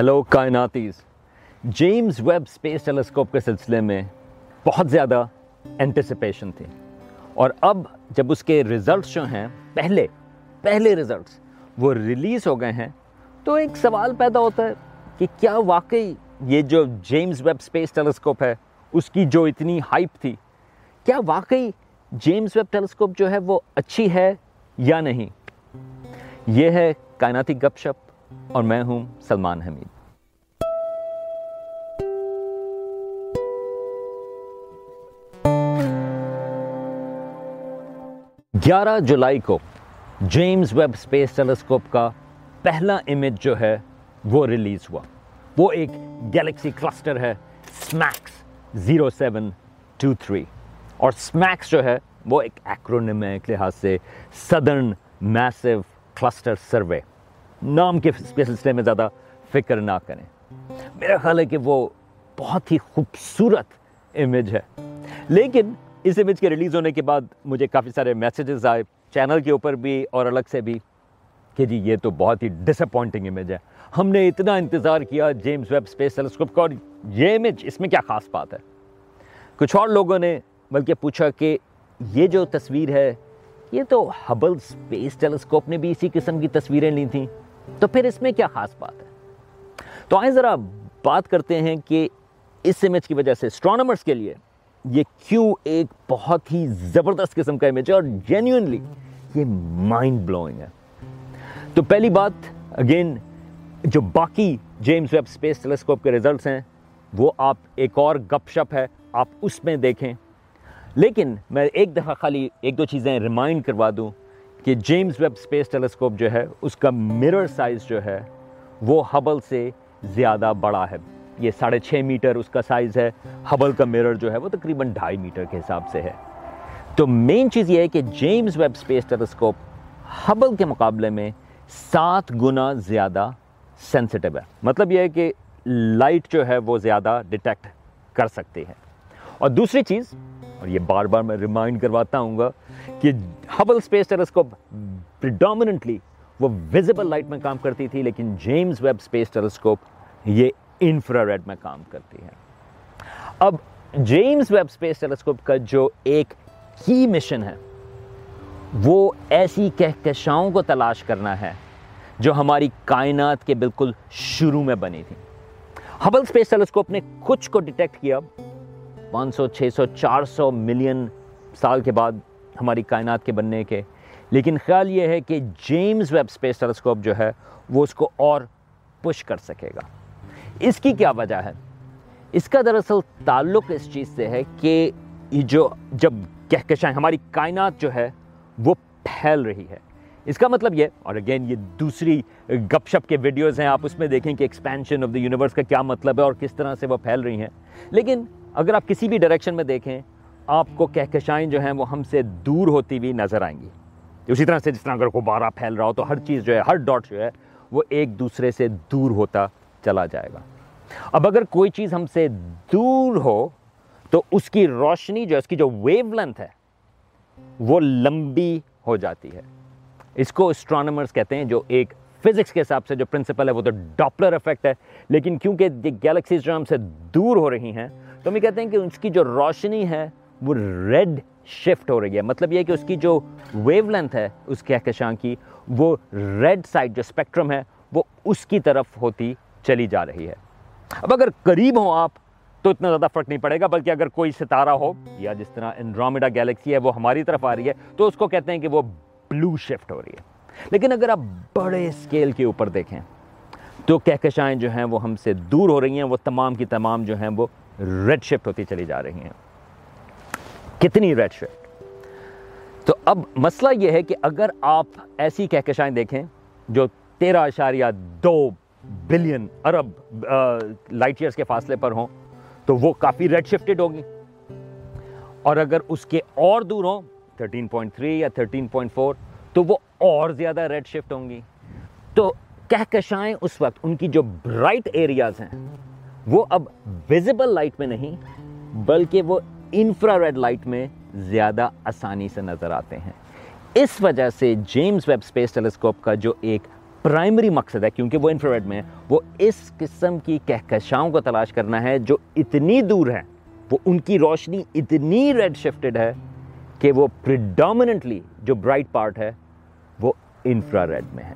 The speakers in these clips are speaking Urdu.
ہیلو کائناتیز جیمز ویب اسپیس ٹیلیسکوپ کے سلسلے میں بہت زیادہ انٹیسپیشن تھی۔ اور اب جب اس کے ریزلٹس جو ہیں، پہلے پہلے ریزلٹس وہ ریلیز ہو گئے ہیں، تو ایک سوال پیدا ہوتا ہے کہ کیا واقعی یہ جو جیمز ویب اسپیس ٹیلیسکوپ ہے، اس کی جو اتنی ہائپ تھی، کیا واقعی جیمز ویب ٹیلیسکوپ جو ہے وہ اچھی ہے یا نہیں؟ یہ ہے کائناتی گپ شپ۔ اور میں ہوں سلمان حمید۔ گیارہ جولائی کو جیمز ویب اسپیس ٹیلیسکوپ کا پہلا امیج جو ہے وہ ریلیز ہوا۔ وہ ایک گیلیکسی کلسٹر ہے SMACS zero seven two three. اور سمیکس جو ہے وہ ایک ایکرونم ہے ایک لحاظ سے سدرن میسو کلسٹر سروے۔ نام کے سلسلے میں زیادہ فکر نہ کریں۔ میرا خیال ہے کہ وہ بہت ہی خوبصورت امیج ہے۔ لیکن اس امیج کے ریلیز ہونے کے بعد مجھے کافی سارے میسیجز آئے چینل کے اوپر بھی اور الگ سے بھی کہ جی یہ تو بہت ہی ڈس اپوائنٹنگ امیج ہے۔ ہم نے اتنا انتظار کیا جیمز ویب اسپیس ٹیلیسکوپ کا اور یہ امیج اس میں کیا خاص بات ہے؟ کچھ اور لوگوں نے بلکہ پوچھا کہ یہ جو تصویر ہے، یہ تو ہبل اسپیس ٹیلیسکوپ نے بھی اسی قسم کی تصویریں لی تھیں۔ تو پھر اس میں کیا خاص بات ہے؟ تو آئیں ذرا بات کرتے ہیں کہ اس امیج کی وجہ سے اسٹرانومرس کے لیے یہ کیوں ایک بہت ہی زبردست قسم کا امیج ہے اور جینیونلی یہ مائنڈ بلوئنگ ہے۔ تو پہلی بات اگین جو باقی جیمز ویب اسپیس ٹیلیسکوپ کے ریزلٹس ہیں، وہ آپ ایک اور گپ شپ ہے، آپ اس میں دیکھیں۔ لیکن میں ایک دفعہ خالی ایک دو چیزیں ریمائنڈ کروا دوں۔ کہ جیمز ویب اسپیس ٹیلیسکوپ جو ہے، اس کا مرر سائز جو ہے، وہ ہبل سے زیادہ بڑا ہے۔ یہ ساڑھے چھ میٹر اس کا سائز ہے۔ ہبل کا مرر جو ہے، وہ تقریباً ڈھائی میٹر کے حساب سے ہے۔ تو مین چیز یہ ہے کہ James Webb Space Telescope Hubble کے مقابلے میں سات گنا زیادہ سینسٹیو ہے۔ مطلب یہ ہے کہ لائٹ جو ہے، وہ زیادہ ڈیٹیکٹ کر سکتے ہیں۔ اور دوسری چیز، اور یہ بار بار میں ریمائنڈ کرواتا ہوں گا کہ ہبل اسپیس ٹیلیسکوپ پریڈومننٹلی وہ ویزیبل لائٹ میں کام کرتی تھی، لیکن جیمز ویب اسپیس ٹیلیسکوپ یہ انفرا ریڈ میں کام کرتی ہے۔ اب جیمز ویب اسپیس ٹیلیسکوپ کا جو ایک کی مشن ہے، وہ ایسی کہکشاؤں کو تلاش کرنا ہے جو ہماری کائنات کے بالکل شروع میں بنی تھی۔ ہبل اسپیس ٹیلیسکوپ نے کچھ کو ڈیٹیکٹ کیا۔ پانچ سو، چھ سو، چار سو ملین سال کے بعد ہماری کائنات کے بننے کے۔ لیکن خیال یہ ہے کہ جیمز ویب اسپیس ٹیلیسکوپ جو ہے وہ اس کو اور پش کر سکے گا۔ اس کی کیا وجہ ہے؟ اس کا دراصل تعلق اس چیز سے ہے کہ جو جب کہکشائیں ہماری کائنات جو ہے وہ پھیل رہی ہے۔ اس کا مطلب یہ، اور اگین یہ دوسری گپ شپ کے ویڈیوز ہیں، آپ اس میں دیکھیں کہ ایکسپینشن آف دا یونیورس کا کیا مطلب ہے اور کس طرح سے وہ پھیل رہی ہیں۔ لیکن اگر آپ کسی بھی ڈائریکشن میں دیکھیں آپ کو کہکشائیں جو ہیں وہ ہم سے دور ہوتی ہوئی نظر آئیں گی۔ اسی طرح سے جس طرح اگر غبارہ پھیل رہا ہو تو ہر چیز جو ہے، ہر ڈاٹ جو ہے، وہ ایک دوسرے سے دور ہوتا چلا جائے گا۔ اب اگر کوئی چیز ہم سے دور ہو تو اس کی روشنی جو ہے، اس کی جو ویو لینتھ ہے، وہ لمبی ہو جاتی ہے۔ اس کو اسٹرانومرز کہتے ہیں، جو ایک فزکس کے حساب سے جو پرنسپل ہے، وہ تو ڈاپلر افیکٹ ہے۔ لیکن کیونکہ یہ گیلیکسیز جو ہم سے دور ہو رہی ہیں، تو ہم یہ کہتے ہیں کہ اس کی جو روشنی ہے وہ ریڈ شفٹ ہو رہی ہے۔ مطلب یہ کہ اس کی جو ویو لینتھ ہے، اس کہکشاں کی، وہ ریڈ سائڈ جو اسپیکٹرم ہے، وہ اس کی طرف ہوتی چلی جا رہی ہے۔ اب اگر قریب ہوں آپ، تو اتنا زیادہ فرق نہیں پڑے گا، بلکہ اگر کوئی ستارہ ہو یا جس طرح انڈرومیڈا گیلیکسی ہے، وہ ہماری طرف آ رہی ہے، تو اس کو کہتے ہیں کہ وہ بلو شفٹ ہو رہی ہے۔ لیکن اگر آپ بڑے اسکیل کے اوپر دیکھیں، تو کہکشائیں جو ہیں، وہ ہم سے دور ہو رہی ہیں، وہ تمام کی تمام جو ہیں، وہ ریڈ شفٹ ہوتی چلی جا رہی ہیں۔ کتنی ریڈ شفٹ تو اب مسئلہ یہ ہے کہ اگر آپ ایسی کہکشائیں دیکھیں جو تیرہ اشاریہ دو بلین ارب لائٹ ایئرس کے فاصلے پر ہوں، تو وہ کافی ریڈ شفٹڈ ہوگی۔ اور اگر اس کے اور دور ہوں 13.3 یا 13.4 تو وہ اور زیادہ ریڈ شفٹ ہوں گی۔ تو کہکشائیں اس وقت، ان کی جو برائٹ ایریاز ہیں، وہ اب ویزیبل لائٹ میں نہیں، بلکہ وہ انفرا ریڈ لائٹ میں زیادہ آسانی سے نظر آتے ہیں۔ اس وجہ سے جیمز ویب اسپیس ٹیلیسکوپ کا جو ایک پرائمری مقصد ہے، کیونکہ وہ انفراریڈ میں ہے، وہ اس قسم کی کہکشاؤں کو تلاش کرنا ہے جو اتنی دور ہیں وہ ان کی روشنی اتنی ریڈ شفٹڈ ہے کہ وہ پریڈومننٹلی جو برائٹ پارٹ ہے، وہ انفراریڈ میں ہے۔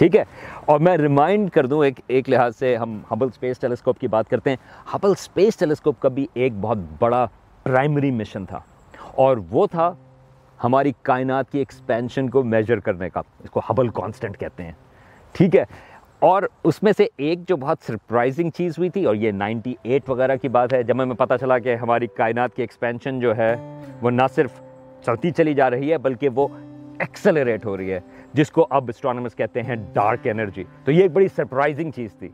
ٹھیک ہے؟ اور میں ریمائنڈ کر دوں ایک ایک لحاظ سے ہم ہبل اسپیس ٹیلیسکوپ کی بات کرتے ہیں۔ ہبل اسپیس ٹیلیسکوپ کا بھی ایک بہت بڑا پرائمری مشن تھا۔ اور وہ تھا ہماری کائنات کی ایکسپینشن کو میجر کرنے کا، اس کو ہبل کانسٹنٹ کہتے ہیں۔ ٹھیک ہے؟ اور اس میں سے ایک جو بہت سرپرائزنگ چیز ہوئی تھی، اور یہ نائنٹی ایٹ وغیرہ کی بات ہے، جب ہمیں پتہ چلا کہ ہماری کائنات کی ایکسپینشن جو ہے، وہ نہ صرف چلتی چلی جا رہی ہے، بلکہ وہ ایکسلریٹ ہو رہی ہے۔ جس کو اب اسٹرانومرز کہتے ہیں ڈارک انرجی تو یہ ایک بڑی سرپرائزنگ چیز تھی.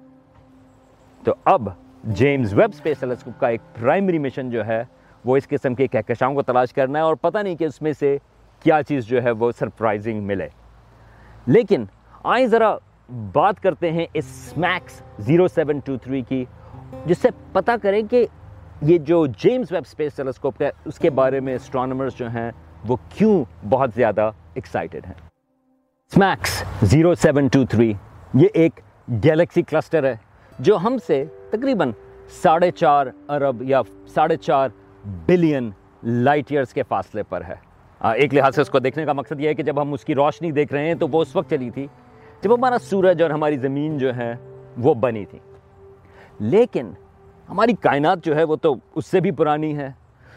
تو اب جیمز ویب اسپیس ٹیلیسکوپ کا ایک پرائمری مشن جو ہے، وہ اس قسم کے کہکشاؤں کو تلاش کرنا ہے اور پتہ نہیں کہ اس میں سے کیا چیز جو ہے وہ سرپرائزنگ ملے. لیکن آئیں ذرا بات کرتے ہیں اس SMACS zero seven two three کی، جس سے پتہ کریں کہ یہ جو جیمز ویب اسپیس ٹیلیسکوپ ہے، اس کے بارے میں اسٹرانومرز جو ہیں، وہ کیوں بہت زیادہ ایکسائٹڈ ہیں؟ SMACS zero seven two three یہ ایک گیلیکسی کلسٹر ہے جو ہم سے تقریباً ساڑھے چار ارب یا ساڑھے چار بلین لائٹ ایئرس کے فاصلے پر ہے۔ ایک لحاظ سے اس کو دیکھنے کا مقصد یہ ہے کہ جب ہم اس کی روشنی دیکھ رہے ہیں تو وہ اس وقت چلی تھی جب ہمارا سورج اور ہماری زمین جو ہے وہ بنی تھی لیکن ہماری کائنات جو ہے وہ تو اس سے بھی پرانی ہے۔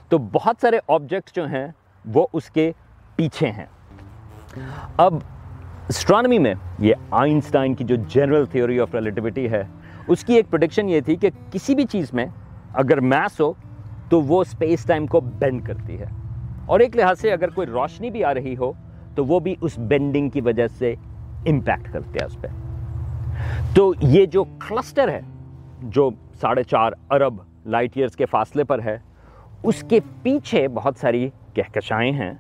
تو بہت سارے آبجیکٹس جو ہیں وہ اس کے پیچھے ہیں۔ اب اسٹرانمی میں یہ آئنسٹائن کی جو جنرل تھیوری آف ریلیٹیوٹی ہے، اس کی ایک پروڈکشن یہ تھی کہ کسی بھی چیز میں اگر میس ہو تو وہ اسپیس ٹائم کو بینڈ کرتی ہے۔ اور ایک لحاظ سے اگر کوئی روشنی بھی آ رہی ہو تو وہ بھی اس بینڈنگ کی وجہ سے امپیکٹ کرتے ہیں اس پہ۔ تو یہ جو کلسٹر ہے، جو ساڑھے چار ارب لائٹ ایئرس کے فاصلے پر ہے، اس کے پیچھے بہت ساری کہکشائیں ہیں۔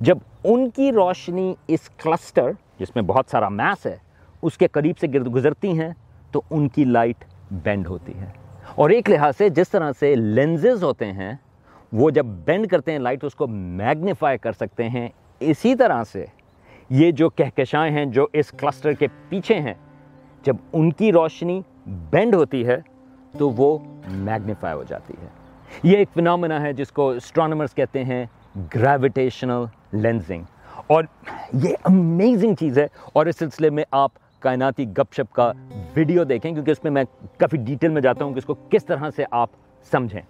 جب ان کی روشنی اس کلسٹر جس میں بہت سارا میس ہے، اس کے قریب سے گرد گزرتی ہیں تو ان کی لائٹ بینڈ ہوتی ہے۔ اور ایک لحاظ سے جس طرح سے لینزز ہوتے ہیں، وہ جب بینڈ کرتے ہیں، لائٹ اس کو میگنیفائی کر سکتے ہیں۔ اسی طرح سے یہ جو کہکشائیں ہیں، جو اس کلسٹر کے پیچھے ہیں، جب ان کی روشنی بینڈ ہوتی ہے، تو وہ میگنیفائی ہو جاتی ہے۔ یہ ایک فنامنا ہے جس کو اسٹرانومرز کہتے ہیں گریویٹیشنل لینزنگ اور یہ امیزنگ چیز ہے۔ اور اس سلسلے میں آپ کائناتی گپ شپ کا ویڈیو دیکھیں، کیونکہ اس میں میں کافی ڈیٹیل میں جاتا ہوں کہ اس کو کس طرح سے آپ سمجھیں۔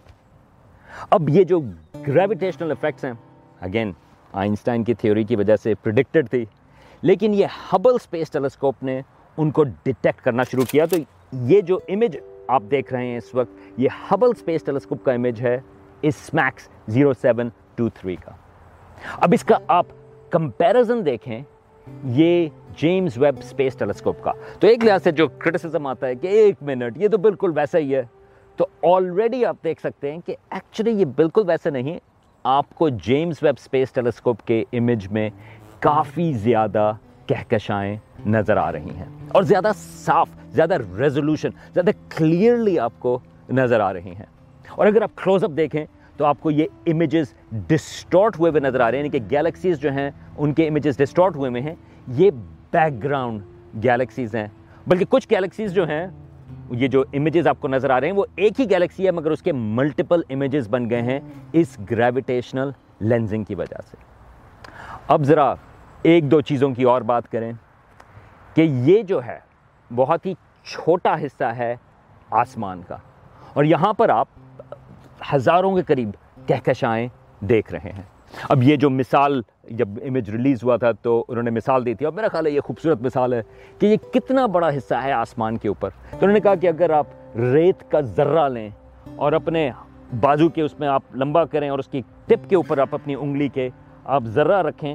اب یہ جو گریویٹیشنل افیکٹس ہیں اگین آئنسٹائن کی تھیوری کی وجہ سے پرڈکٹڈ تھی، لیکن یہ ہبل اسپیس ٹیلیسکوپ نے ان کو ڈیٹیکٹ کرنا شروع کیا۔ تو یہ جو امیج آپ دیکھ رہے ہیں اس وقت، یہ ہبل اسپیس ٹیلیسکوپ کا امیج ہے اس SMACS zero seven two three کا۔ اب اس کا آپ کمپیرزن دیکھیں، یہ جیمز ویب اسپیس ٹیلیسکوپ کا۔ تو ایک لحاظ سے جو کرٹیسزم آتا ہے کہ ایک منٹ، یہ تو بالکل ویسا ہی ہے۔ تو آلریڈی آپ دیکھ سکتے ہیں کہ ایکچولی یہ بالکل ویسے نہیں آپ کو جیمز ویب اسپیس ٹیلیسکوپ کے امیج میں کافی زیادہ کہکشائیں نظر آ رہی ہیں۔ اور زیادہ صاف، زیادہ ریزولوشن زیادہ کلیئرلی آپ کو نظر آ رہی ہیں۔ اور اگر آپ کلوز اپ دیکھیں تو آپ کو یہ امیجز ڈسٹارٹ ہوئے ہوئے نظر آ رہے ہیں یعنی کہ گیلیکسیز جو ہیں، ان کے امیجز ڈسٹارٹ ہوئے ہوئے ہیں۔ یہ بیک گراؤنڈ گیلیکسیز ہیں۔ بلکہ کچھ گیلیکسیز جو ہیں، یہ جو امیجز آپ کو نظر آ رہے ہیں، وہ ایک ہی گیلیکسی ہے، مگر اس کے ملٹیپل امیجز بن گئے ہیں اس گریویٹیشنل لینزنگ کی وجہ سے۔ اب ذرا ایک دو چیزوں کی اور بات کریں کہ یہ جو ہے، بہت ہی چھوٹا حصہ ہے آسمان کا۔ اور یہاں پر آپ ہزاروں کے قریب کہکشائیں دیکھ رہے ہیں۔ اب یہ جو مثال جب امیج ریلیز ہوا تھا تو انہوں نے مثال دی تھی اور میرا خیال ہے یہ خوبصورت مثال ہے کہ یہ کتنا بڑا حصہ ہے آسمان کے اوپر۔ تو انہوں نے کہا کہ اگر آپ ریت کا ذرہ لیں اور اپنے بازو کے اس میں آپ لمبا کریں اور اس کی ٹپ کے اوپر آپ اپنی انگلی کے آپ ذرہ رکھیں،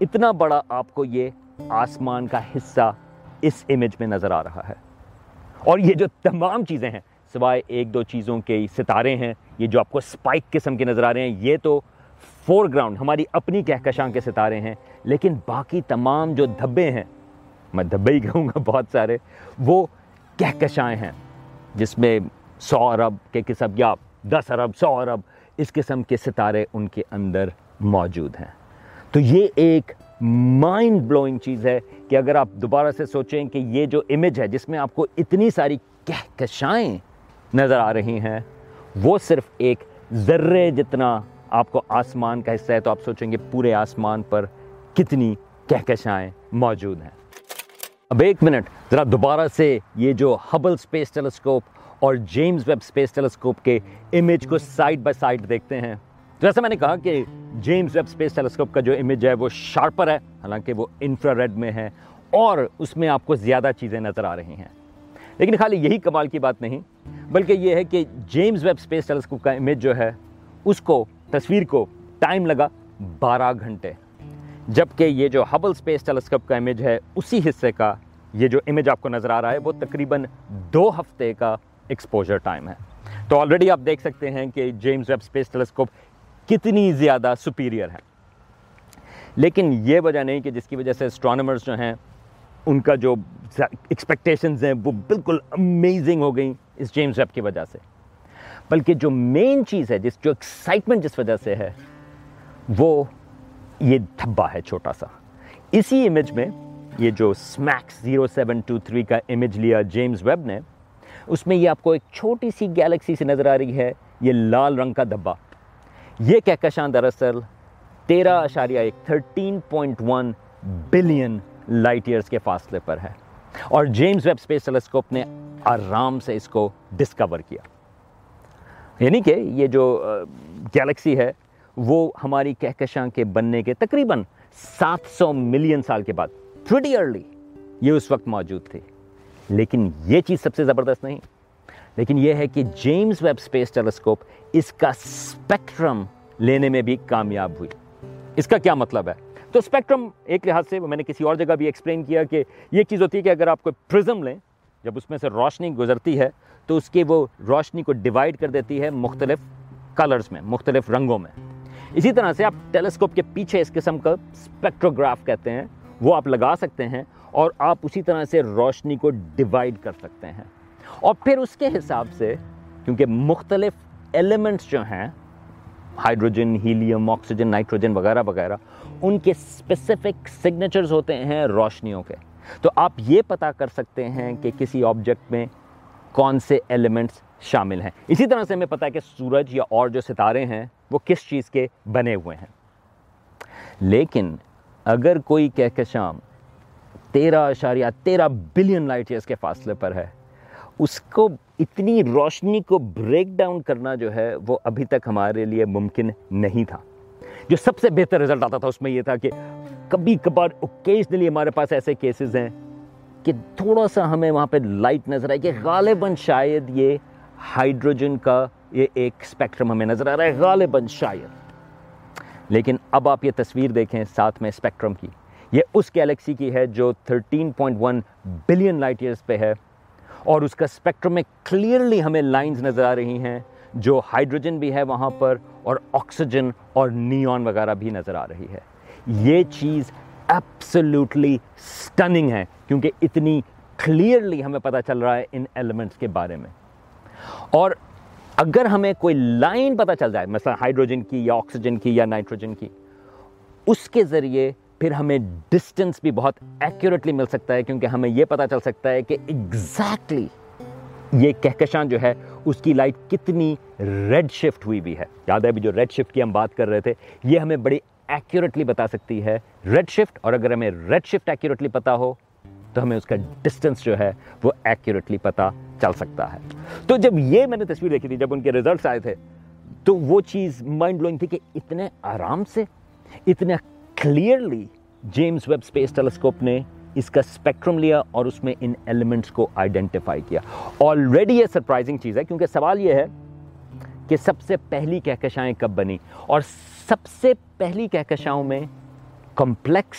اتنا بڑا آپ کو یہ آسمان کا حصہ اس امیج میں نظر آ رہا ہے۔ اور یہ جو تمام چیزیں ہیں سوائے ایک دو چیزوں کے ستارے ہیں، یہ جو آپ کو سپائک قسم کے نظر آ رہے ہیں، یہ تو فور گراؤنڈ ہماری اپنی کہکشاں کے ستارے ہیں، لیکن باقی تمام جو دھبے ہیں، میں دھبے ہی کہوں گا بہت سارے، وہ کہکشائیں ہیں، جس میں سو ارب کے قسم، یا دس ارب، سو ارب اس قسم کے ستارے ان کے اندر موجود ہیں۔ تو یہ ایک مائنڈ بلوئنگ چیز ہے کہ اگر آپ دوبارہ سے سوچیں کہ یہ جو امیج ہے، جس میں آپ کو اتنی ساری کہکشائیں نظر آ رہی ہیں۔ وہ صرف ایک ذرے جتنا آپ کو آسمان کا حصہ ہے، تو آپ سوچیں گے پورے آسمان پر کتنی کہکشائیں موجود ہیں۔ اب ایک منٹ، ذرا دوبارہ سے یہ جو ہبل سپیس ٹیلیسکوپ اور جیمز ویب سپیس ٹیلیسکوپ کے امیج کو سائڈ بائی سائڈ دیکھتے ہیں۔ تو میں نے کہا کہ جیمز ویب سپیس ٹیلیسکوپ کا جو امیج ہے، وہ شارپر ہے، حالانکہ وہ انفرا ریڈ میں ہے اور اس میں آپ کو زیادہ چیزیں نظر آ رہی ہیں۔ لیکن خالی یہی کمال کی بات نہیں بلکہ یہ ہے کہ جیمز ویب سپیس ٹیلیسکوپ کا امیج جو ہے، اس کو، تصویر کو ٹائم لگا بارہ گھنٹے۔ جبکہ یہ جو ہبل سپیس ٹیلیسکوپ کا امیج ہے، اسی حصے کا یہ جو امیج آپ کو نظر آ رہا ہے، وہ تقریباً دو ہفتے کا ایکسپوجر ٹائم ہے۔ تو آلریڈی آپ دیکھ سکتے ہیں کہ جیمز ویب سپیس ٹیلیسکوپ کتنی زیادہ سپیریئر ہے۔ لیکن یہ وجہ نہیں کہ جس کی وجہ سے اسٹرانومرز جو ہیں ان کا جو ایکسپیکٹیشنز ہیں وہ بالکل امیزنگ ہو گئیں اس جیمز ویب کی وجہ سے۔ بلکہ جو مین چیز ہے، جس جو ایکسائٹمنٹ جس وجہ سے ہے، وہ یہ دھبا ہے چھوٹا سا۔ اسی امیج میں یہ جو SMACS zero seven two three کا امیج لیا جیمز ویب نے، اس میں یہ آپ کو ایک چھوٹی سی گیلیکسی سے نظر آ رہی ہے، یہ لال رنگ کا دھبا۔ یہ کہکشاں دراصل تیرہ اشاریہ ایک thirteen point one billion light years کے فاصلے پر ہے۔ اور جیمز ویب اسپیس ٹیلیسکوپ نے آرام سے اس کو ڈسکور کیا۔ یعنی کہ یہ جو گیلیکسی ہے، وہ ہماری کہکشاں کے بننے کے تقریباً سات سو ملین سال کے بعد پریٹی ارلی یہ اس وقت موجود تھی لیکن یہ چیز سب سے زبردست نہیں۔ لیکن یہ ہے کہ جیمز ویب اسپیس ٹیلیسکوپ اس کا اسپیکٹرم لینے میں بھی کامیاب ہوئی۔ اس کا کیا مطلب ہے؟ تو اسپیکٹرم ایک لحاظ سے میں نے کسی اور جگہ بھی ایکسپلین کیا کہ یہ چیز ہوتی ہے کہ اگر آپ کوئی پرزم لیں، جب اس میں سے روشنی گزرتی ہے، تو اس کے وہ روشنی کو ڈیوائڈ کر دیتی ہے مختلف کلرز میں، مختلف رنگوں میں۔ اسی طرح سے آپ ٹیلیسکوپ کے پیچھے اس قسم کا اسپیکٹروگراف کہتے ہیں، وہ آپ لگا سکتے ہیں اور آپ اسی طرح سے روشنی کو ڈیوائڈ کر سکتے ہیں۔ اور پھر اس کے حساب سے کیونکہ مختلف ایلیمنٹس جو ہیں، ہائیڈروجن، ہیلیم، آکسیجن، نائٹروجن وغیرہ وغیرہ ان کے اسپیسیفک سگنیچرز ہوتے ہیں روشنیوں کے۔ تو آپ یہ پتا کر سکتے ہیں کہ کسی آبجیکٹ میں کون سے ایلیمنٹس شامل ہیں۔ اسی طرح سے ہمیں پتا ہے کہ سورج یا اور جو ستارے ہیں، وہ کس چیز کے بنے ہوئے ہیں۔ لیکن اگر کوئی کہکشاں تیرہ اشاریہ، تیرہ بلین لائٹ ایئرس کے فاصلے پر ہے، اس کو اتنی روشنی کو بریک ڈاؤن کرنا جو ہے، وہ ابھی تک ہمارے لیے ممکن نہیں تھا۔ جو سب سے بہتر رزلٹ آتا تھا اس میں یہ تھا کہ کبھی کبھار اوکیشنلی ہمارے پاس ایسے کیسز ہیں کہ تھوڑا سا ہمیں وہاں پہ لائٹ نظر آئے کہ غالباً شاید یہ ہائیڈروجن کا یہ ایک اسپیکٹرم ہمیں نظر آ رہا ہے، غالباً شاید۔ لیکن اب آپ یہ تصویر دیکھیں ساتھ میں اسپیکٹرم کی۔ یہ اس گیلیکسی کی ہے جو 13.1 بلین لائٹ ایئرس پہ ہے اور اس کا اسپیکٹرم میں کلیئرلی ہمیں لائنز نظر آ رہی ہیں جو ہائیڈروجن بھی ہے وہاں پر اور آکسیجن اور نیون وغیرہ بھی نظر آ رہی ہے۔ یہ چیز ایپسلوٹلی سٹننگ ہے، کیونکہ اتنی کلیئرلی ہمیں پتہ چل رہا ہے ان ایلیمنٹس کے بارے میں۔ اور اگر ہمیں کوئی لائن پتہ چل جائے، مثلا ہائیڈروجن کی یا آکسیجن کی یا نائٹروجن کی، اس کے ذریعے پھر ہمیں ڈسٹنس بھی بہت ایکوریٹلی مل سکتا ہے، کیونکہ ہمیں یہ پتہ چل سکتا ہے کہ ایگزیکٹلی یہ کہکشاں جو ہے، اس کی لائٹ کتنی ریڈ شفٹ ہوئی بھی ہے۔ یاد ہے ابھی جو ریڈ شفٹ کی ہم بات کر رہے تھے، یہ ہمیں بڑی ایکوریٹلی بتا سکتی ہے۔ ریڈ شفٹ اور اگر ہمیں ریڈ شفٹ ایکوریٹلی پتا ہو، تو ہمیں اس کا ڈسٹنس جو ہے، وہ ایکوریٹلی پتا چل سکتا ہے۔ تو جب یہ میں نے تصویر دیکھی تھی، جب ان کے ریزلٹس آئے تھے، تو وہ چیز مائنڈ بلوئنگ تھی کہ اتنے آرام سے اتنے clearly James Webb Space Telescope نے اس کا اسپیکٹرم لیا اور اس میں ان ایلیمنٹس کو آئیڈینٹیفائی کیا۔ آلریڈی یہ سرپرائزنگ چیز ہے کیونکہ سوال یہ ہے کہ سب سے پہلی کہکشائیں کب بنی؟ اور سب سے پہلی کہکشاؤں میں کمپلیکس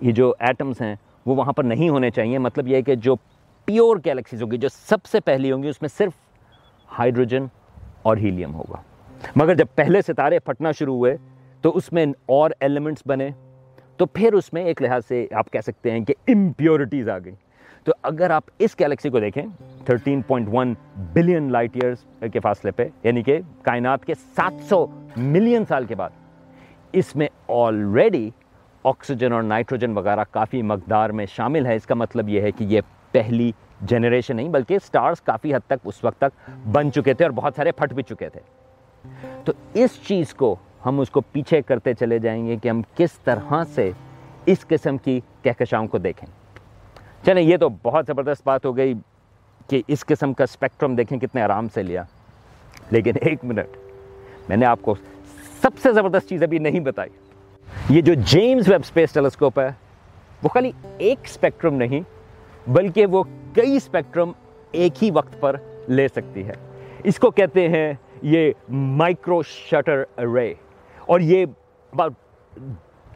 یہ جو ایٹمز ہیں وہ وہاں پر نہیں ہونے چاہیے۔ مطلب یہ ہے کہ جو پیور گیلیکسیز ہوگی جو سب سے پہلی ہوں گی، اس میں صرف ہائیڈروجن اور ہیلیم ہوگا۔ مگر جب پہلے ستارے پھٹنا شروع ہوئے تو اس میں اور ایلیمنٹس بنے۔ تو پھر اس میں ایک لحاظ سے آپ کہہ سکتے ہیں کہ امپیورٹیز آ گئی تو اگر آپ اس گیلیکسی کو دیکھیں 13.1 بلین لائٹ ایئرس کے فاصلے پہ یعنی کہ کائنات کے سات سو ملین سال کے بعد، اس میں آلریڈی آکسیجن اور نائٹروجن وغیرہ کافی مقدار میں شامل ہے۔ اس کا مطلب یہ ہے کہ یہ پہلی جنریشن نہیں، بلکہ سٹارز کافی حد تک اس وقت تک بن چکے تھے اور بہت سارے پھٹ بھی چکے تھے۔ تو اس چیز کو ہم اس کو پیچھے کرتے چلے جائیں گے کہ ہم کس طرح سے اس قسم کی کہکشاؤں کو دیکھیں۔ چلیں، یہ تو بہت زبردست بات ہو گئی کہ اس قسم کا اسپیکٹرم دیکھیں کتنے آرام سے لیا۔ لیکن ایک منٹ، میں نے آپ کو سب سے زبردست چیز ابھی نہیں بتائی۔ یہ جو جیمز ویب اسپیس ٹیلیسکوپ ہے، وہ خالی ایک اسپیکٹرم نہیں، بلکہ وہ کئی اسپیکٹرم ایک ہی وقت پر لے سکتی ہے۔ اس کو کہتے ہیں یہ مائکرو شٹر رے اور یہ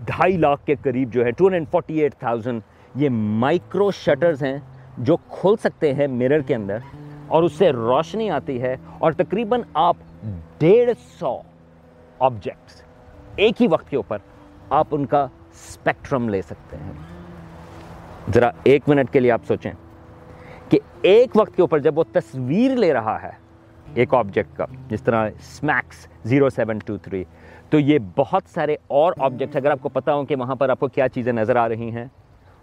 ڈھائی لاکھ کے قریب جو ہے two hundred forty eight thousand یہ مائکرو شٹرز ہیں جو کھول سکتے ہیں مرر کے اندر اور اس سے روشنی آتی ہے اور تقریباً آپ ڈیڑھ سو آبجیکٹس ایک ہی وقت کے اوپر آپ ان کا اسپیکٹرم لے سکتے ہیں۔ ذرا ایک منٹ کے لیے آپ سوچیں کہ ایک وقت کے اوپر جب وہ تصویر لے رہا ہے، ایک آبجیکٹ کا، جس طرح SMACS zero seven two three تو یہ بہت سارے اور آبجیکٹس اگر آپ کو پتا ہوں کہ وہاں پر آپ کو کیا چیزیں نظر آ رہی ہیں،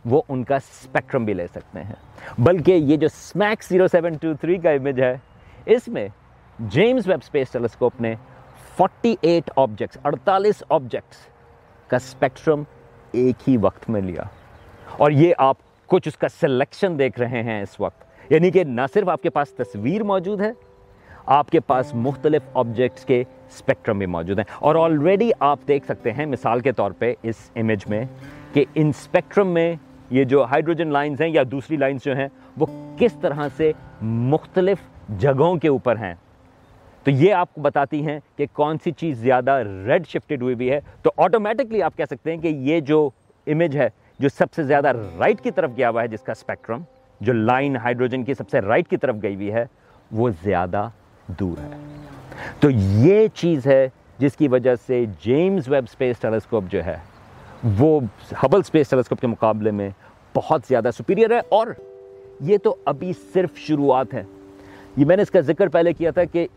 وہ ان کا اسپیکٹرم بھی لے سکتے ہیں۔ بلکہ یہ جو SMACS zero seven two three کا امیج ہے، اس میں جیمز ویب اسپیس ٹیلیسکوپ نے فورٹی ایٹ آبجیکٹس اڑتالیس آبجیکٹس کا اسپیکٹرم ایک ہی وقت میں لیا۔ اور یہ آپ کچھ اس کا سلیکشن دیکھ رہے ہیں اس وقت۔ یعنی کہ نہ صرف آپ کے پاس تصویر موجود ہے آپ کے پاس مختلف آبجیکٹس کے اسپیکٹرم بھی موجود ہیں۔ اور آلریڈی آپ دیکھ سکتے ہیں، مثال کے طور پہ اس امیج میں کہ ان اسپیکٹرم میں یہ جو ہائیڈروجن لائنز ہیں یا دوسری لائنز جو ہیں، وہ کس طرح سے مختلف جگہوں کے اوپر ہیں۔ تو یہ آپ کو بتاتی ہیں کہ کون سی چیز زیادہ ریڈ شفٹڈ ہوئی بھی ہے۔ تو آٹومیٹکلی آپ کہہ سکتے ہیں کہ یہ جو امیج ہے، جو سب سے زیادہ رائٹ کی طرف گیا ہوا ہے، جس کا اسپیکٹرم جو لائن ہائیڈروجن کی سب سے رائٹ کی طرف گئی ہوئی ہے، وہ زیادہ دور ہے۔ تو یہ چیز ہے جس کی وجہ سے جیمز ویب اسپیس ٹیلیسکوپ جو ہے، وہ ہبل اسپیس ٹیلیسکوپ کے مقابلے میں بہت زیادہ سپیریئر ہے اور یہ تو ابھی صرف شروعات ہے یہ میں نے اس کا ذکر پہلے کیا تھا کہ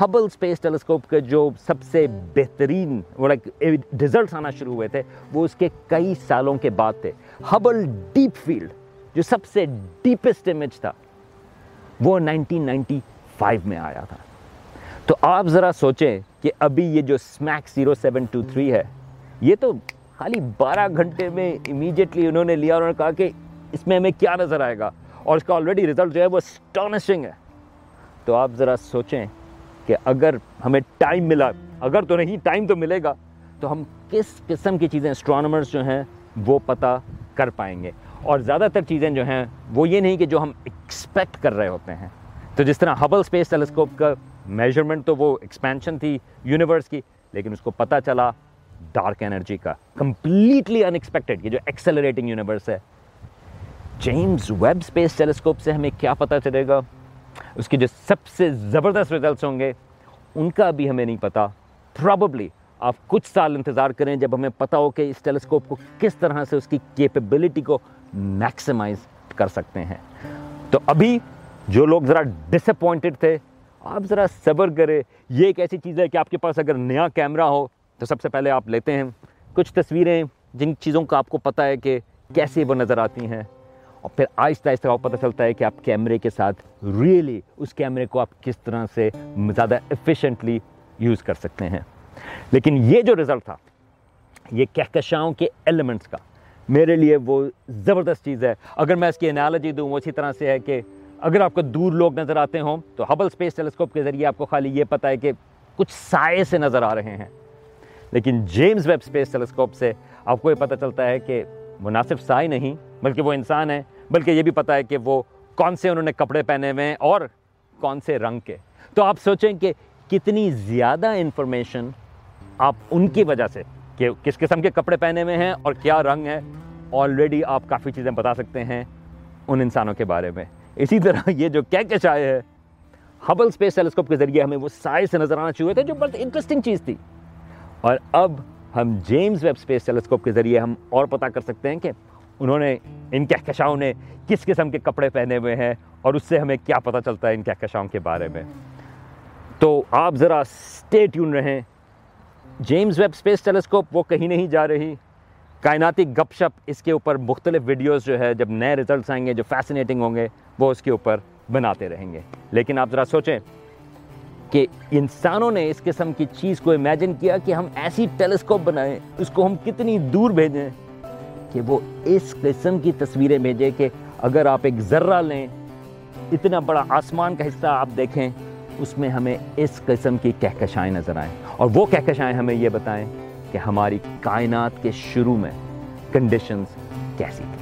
ہبل اسپیس ٹیلیسکوپ کے جو سب سے بہترین ریزلٹس آنا شروع ہوئے تھے، وہ اس کے کئی سالوں کے بعد تھے۔ ہبل ڈیپ فیلڈ، جو سب سے ڈیپسٹ امیج تھا، وہ نائنٹین نائنٹی فائیو میں آیا تھا۔ تو آپ ذرا سوچیں کہ ابھی یہ جو SMACS zero seven two three ہے، یہ تو خالی بارہ گھنٹے میں امیجیٹلی انہوں نے لیا اور انہوں نے کہا کہ اس میں ہمیں کیا نظر آئے گا؟ اور اس کا آلریڈی ریزلٹ جو ہے وہ اسٹانشنگ ہے۔ تو آپ ذرا سوچیں کہ اگر ہمیں ٹائم ملا، اگر تو نہیں ٹائم تو ملے گا، تو ہم کس قسم کی چیزیں اسٹرانومرز جو ہیں وہ پتہ کر پائیں گے؟ اور زیادہ تر چیزیں جو ہیں وہ یہ نہیں کہ جو ہم ایکسپیکٹ کر رہے ہوتے ہیں۔ تو جس طرح ہبل اسپیس ٹیلیسکوپ کا میجرمنٹ تو وہ ایکسپینشن تھی یونیورس کی، لیکن اس کو پتہ چلا ڈارک انرجی کا کمپلیٹلی ان یہ جو ایکسلریٹنگ یونیورس ہے۔ جیمز ویب اسپیس ٹیلیسکوپ سے ہمیں کیا پتہ چلے گا؟ اس کے جو سب سے زبردست ریزلٹس ہوں گے، ان کا بھی ہمیں نہیں پتا پراببلی آپ کچھ سال انتظار کریں جب ہمیں پتہ ہو کہ اس ٹیلیسکوپ کو کس طرح سے اس کی کیپیبلٹی کو میکسیمائز کر سکتے ہیں۔ تو ابھی جو لوگ ذرا ڈس اپوائنٹڈ تھے، آپ ذرا صبر کرے یہ ایک ایسی چیز ہے کہ آپ کے پاس اگر نیا کیمرہ ہو تو سب سے پہلے آپ لیتے ہیں۔ کچھ تصویریں جن چیزوں کا آپ کو پتہ ہے کہ کیسے وہ نظر آتی ہیں۔ اور پھر آہستہ آہستہ آپ پتہ چلتا ہے کہ آپ کیمرے کے ساتھ ریئلی اس کیمرے کو آپ کس طرح سے زیادہ ایفیشینٹلی یوز کر سکتے ہیں۔ لیکن یہ جو رزلٹ تھا، یہ کہکشاؤں کے ایلیمنٹس کا، میرے لیے وہ زبردست چیز ہے۔ اگر میں اس کی انالوجی دوں، وہ اسی طرح سے ہے کہ اگر آپ کو دور لوگ نظر آتے ہوں تو ہبل اسپیس ٹیلیسکوپ کے ذریعے آپ کو خالی یہ پتہ ہے کہ کچھ سائے سے نظر آ رہے ہیں۔ لیکن جیمز ویب اسپیس ٹیلیسکوپ سے آپ کو یہ پتہ چلتا ہے کہ وہ نہ صرف سائے نہیں، بلکہ وہ انسان ہے۔ بلکہ یہ بھی پتہ ہے کہ وہ کون سے انہوں نے کپڑے پہنے ہوئے ہیں اور کون سے رنگ کے۔ تو آپ سوچیں کہ کتنی زیادہ انفارمیشن آپ ان کی وجہ سے کہ کس قسم کے کپڑے پہنے ہوئے ہیں اور کیا رنگ ہے آلریڈی آپ کافی چیزیں بتا سکتے ہیں ان انسانوں کے بارے میں۔ اسی طرح یہ جو کیکش آئے ہے ہبل اسپیس ٹیلیسکوپ کے ذریعے ہمیں وہ سائے سے نظر آنا شروع ہوئے تھے جو بہت انٹرسٹنگ چیز تھی۔ اور اب ہم جیمز ویب اسپیس ٹیلیسکوپ کے ذریعے ہم اور پتہ کر سکتے ہیں کہ انہوں نے ان کہکشاؤں نے کس قسم کے کپڑے پہنے ہوئے ہیں اور اس سے ہمیں کیا پتہ چلتا ہے ان کہکشاؤں کے بارے میں۔ تو آپ ذرا اسٹے ٹیون رہیں۔ جیمز ویب اسپیس ٹیلیسکوپ وہ کہیں نہیں جا رہی۔ کائناتی گپ شپ اس کے اوپر مختلف ویڈیوز جو ہے، جب نئے ریزلٹس آئیں گے، جو فیسنیٹنگ ہوں گے، وہ اس کے اوپر بناتے رہیں گے۔ لیکن آپ ذرا سوچیں کہ انسانوں نے اس قسم کی چیز کو امیجن کیا کہ ہم ایسی ٹیلیسکوپ بنائیں، اس کو ہم کتنی دور بھیجیں کہ وہ اس قسم کی تصویریں بھیجیں کہ اگر آپ ایک ذرہ لیں، اتنا بڑا آسمان کا حصہ آپ دیکھیں، اس میں ہمیں اس قسم کی کہکشائیں نظر آئیں۔ اور وہ کہکشائیں ہمیں یہ بتائیں کہ ہماری کائنات کے شروع میں کنڈیشنز کیسی تھی